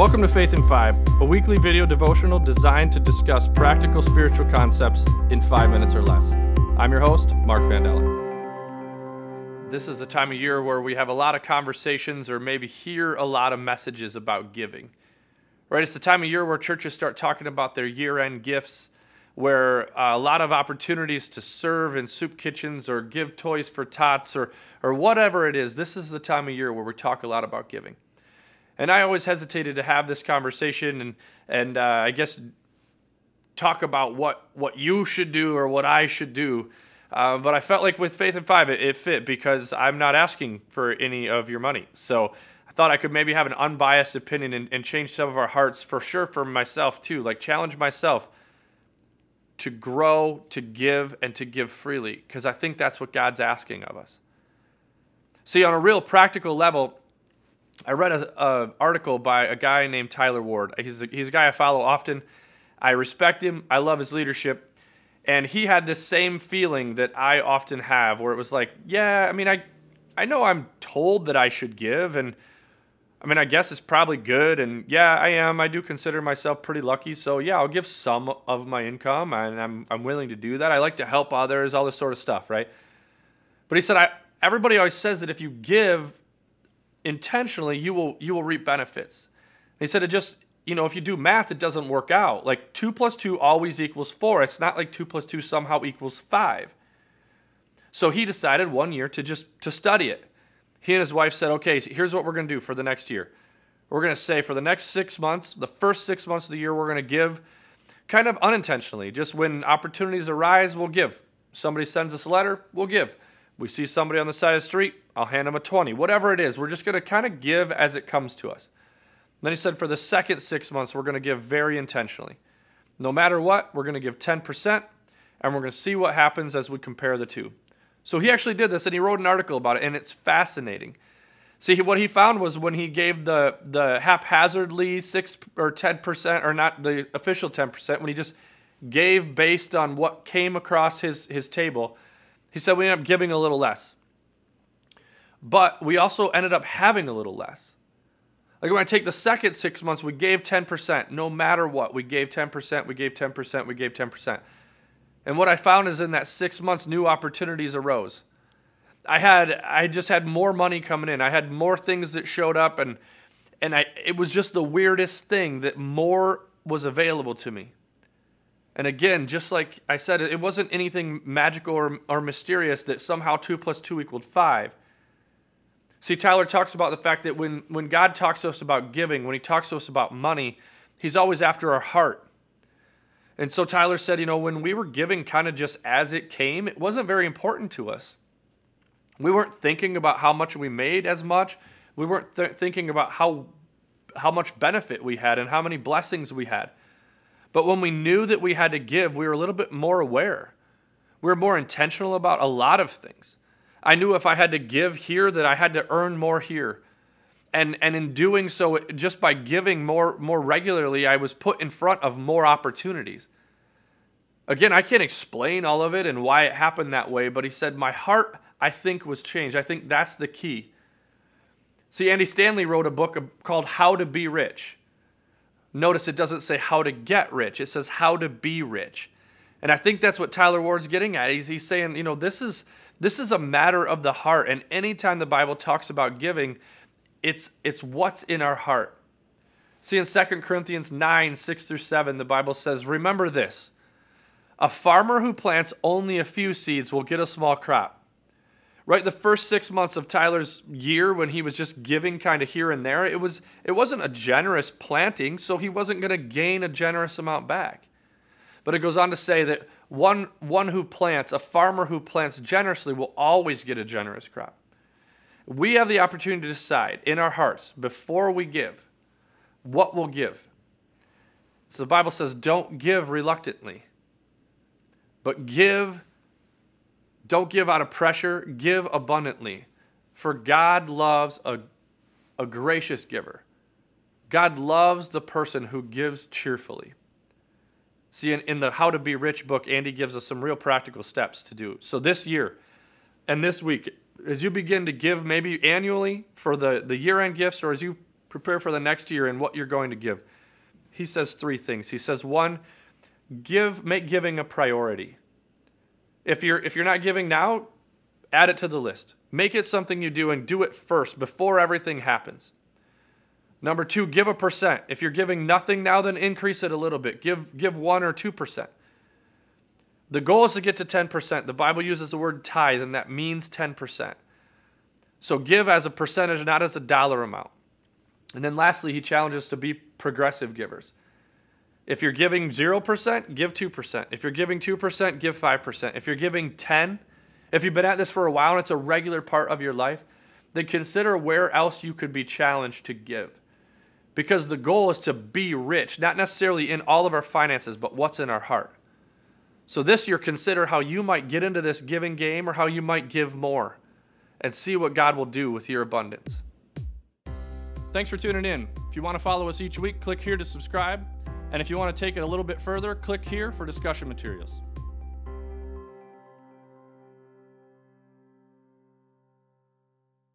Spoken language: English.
Welcome to Faith in Five, a weekly video devotional designed to discuss practical spiritual concepts in five minutes or less. I'm your host, Mark Vandella. This is a time of year where we have a lot of conversations or maybe hear a lot of messages about giving. Right? It's the time of year where churches start talking about their year end gifts, where uh, a lot of opportunities to serve in soup kitchens or give toys for tots or, or whatever it is. This is the time of year where we talk a lot about giving. And I always hesitated to have this conversation and, and uh, I guess talk about what, what you should do or what I should do. Uh, but I felt like with Faith in Five, it, it fit because I'm not asking for any of your money. So I thought I could maybe have an unbiased opinion and, and change some of our hearts for sure for myself too, like challenge myself to grow, to give, and to give freely because I think that's what God's asking of us. See, on a real practical level, I read an article by a guy named Tyler Ward. He's a, he's a guy I follow often. I respect him. I love his leadership. And he had this same feeling that I often have where it was like, yeah, I mean, I, I know I'm told that I should give. And I mean, I guess it's probably good. And yeah, I am. I do consider myself pretty lucky. So yeah, I'll give some of my income and I'm, I'm willing to do that. I like to help others, all this sort of stuff, right? But he said, I, everybody always says that if you give, intentionally, you will you will reap benefits. And he said it just you know if you do math, it doesn't work out. Like two plus two always equals four. It's not like two plus two somehow equals five. So he decided one year to just to study it. He and his wife said, okay, here's what we're going to do for the next year. We're going to say for the next six months, the first six months of the year, we're going to give kind of unintentionally. Just when opportunities arise, we'll give. Somebody sends us a letter, we'll give. We see somebody on the side of the street, I'll hand them a 20. Whatever it is, we're just going to kind of give as it comes to us. Then he said, for the second six months, we're going to give very intentionally. No matter what, we're going to give 10%, and we're going to see what happens as we compare the two. So he actually did this, and he wrote an article about it, and it's fascinating. See, what he found was when he gave the, the haphazardly 6 or 10%, or not the official 10%, when he just gave based on what came across his, his table – he said we ended up giving a little less. But we also ended up having a little less. Like when I take the second six months, we gave 10%, no matter what. We gave 10%, we gave 10%, we gave 10%. And what I found is in that six months, new opportunities arose. I had I just had more money coming in. I had more things that showed up and and I it was just the weirdest thing that more was available to me. And again, just like I said, it wasn't anything magical or, or mysterious that somehow 2 plus 2 equaled 5. See, Tyler talks about the fact that when, when God talks to us about giving, when he talks to us about money, he's always after our heart. And so Tyler said, you know, when we were giving kind of just as it came, it wasn't very important to us. We weren't thinking about how much we made as much. We weren't th- thinking about how, how much benefit we had and how many blessings we had. But when we knew that we had to give, we were a little bit more aware. We were more intentional about a lot of things. I knew if I had to give here that I had to earn more here. And, and in doing so, just by giving more, more regularly, I was put in front of more opportunities. Again, I can't explain all of it and why it happened that way, but he said, My heart, I think, was changed. I think that's the key. See, Andy Stanley wrote a book called How to Be Rich. Notice it doesn't say how to get rich, it says how to be rich. And I think that's what Tyler Ward's getting at. He's, he's saying, you know, this is this is a matter of the heart. And anytime the Bible talks about giving, it's it's what's in our heart. See in 2 Corinthians 9, 6 through 7, the Bible says, Remember this. A farmer who plants only a few seeds will get a small crop right the first six months of tyler's year when he was just giving kind of here and there it was it wasn't a generous planting so he wasn't going to gain a generous amount back. But it goes on to say that one one who plants a farmer who plants generously will always get a generous crop. We have the opportunity to decide in our hearts before we give what we'll give. So the bible says don't give reluctantly but give don't give out of pressure, give abundantly. For God loves a, a gracious giver. God loves the person who gives cheerfully. See, in, in the How to Be Rich book, Andy gives us some real practical steps to do. So this year and this week, as you begin to give maybe annually for the, the year end gifts, or as you prepare for the next year and what you're going to give. He says three things. He says, one, give make giving a priority. If you're if you're not giving now, add it to the list. Make it something you do and do it first before everything happens. Number two, give a percent. If you're giving nothing now, then increase it a little bit. Give give one or two percent. The goal is to get to 10%. The Bible uses the word tithe, and that means 10%. So give as a percentage, not as a dollar amount. And then lastly, he challenges to be progressive givers. If you're giving 0%, give 2%. If you're giving 2%, give 5%. If you're giving 10, if you've been at this for a while and it's a regular part of your life, then consider where else you could be challenged to give. Because the goal is to be rich, not necessarily in all of our finances, but what's in our heart. So this year, consider how you might get into this giving game or how you might give more and see what God will do with your abundance. Thanks for tuning in. If you want to follow us each week, click here to subscribe. And if you want to take it a little bit further, click here for discussion materials.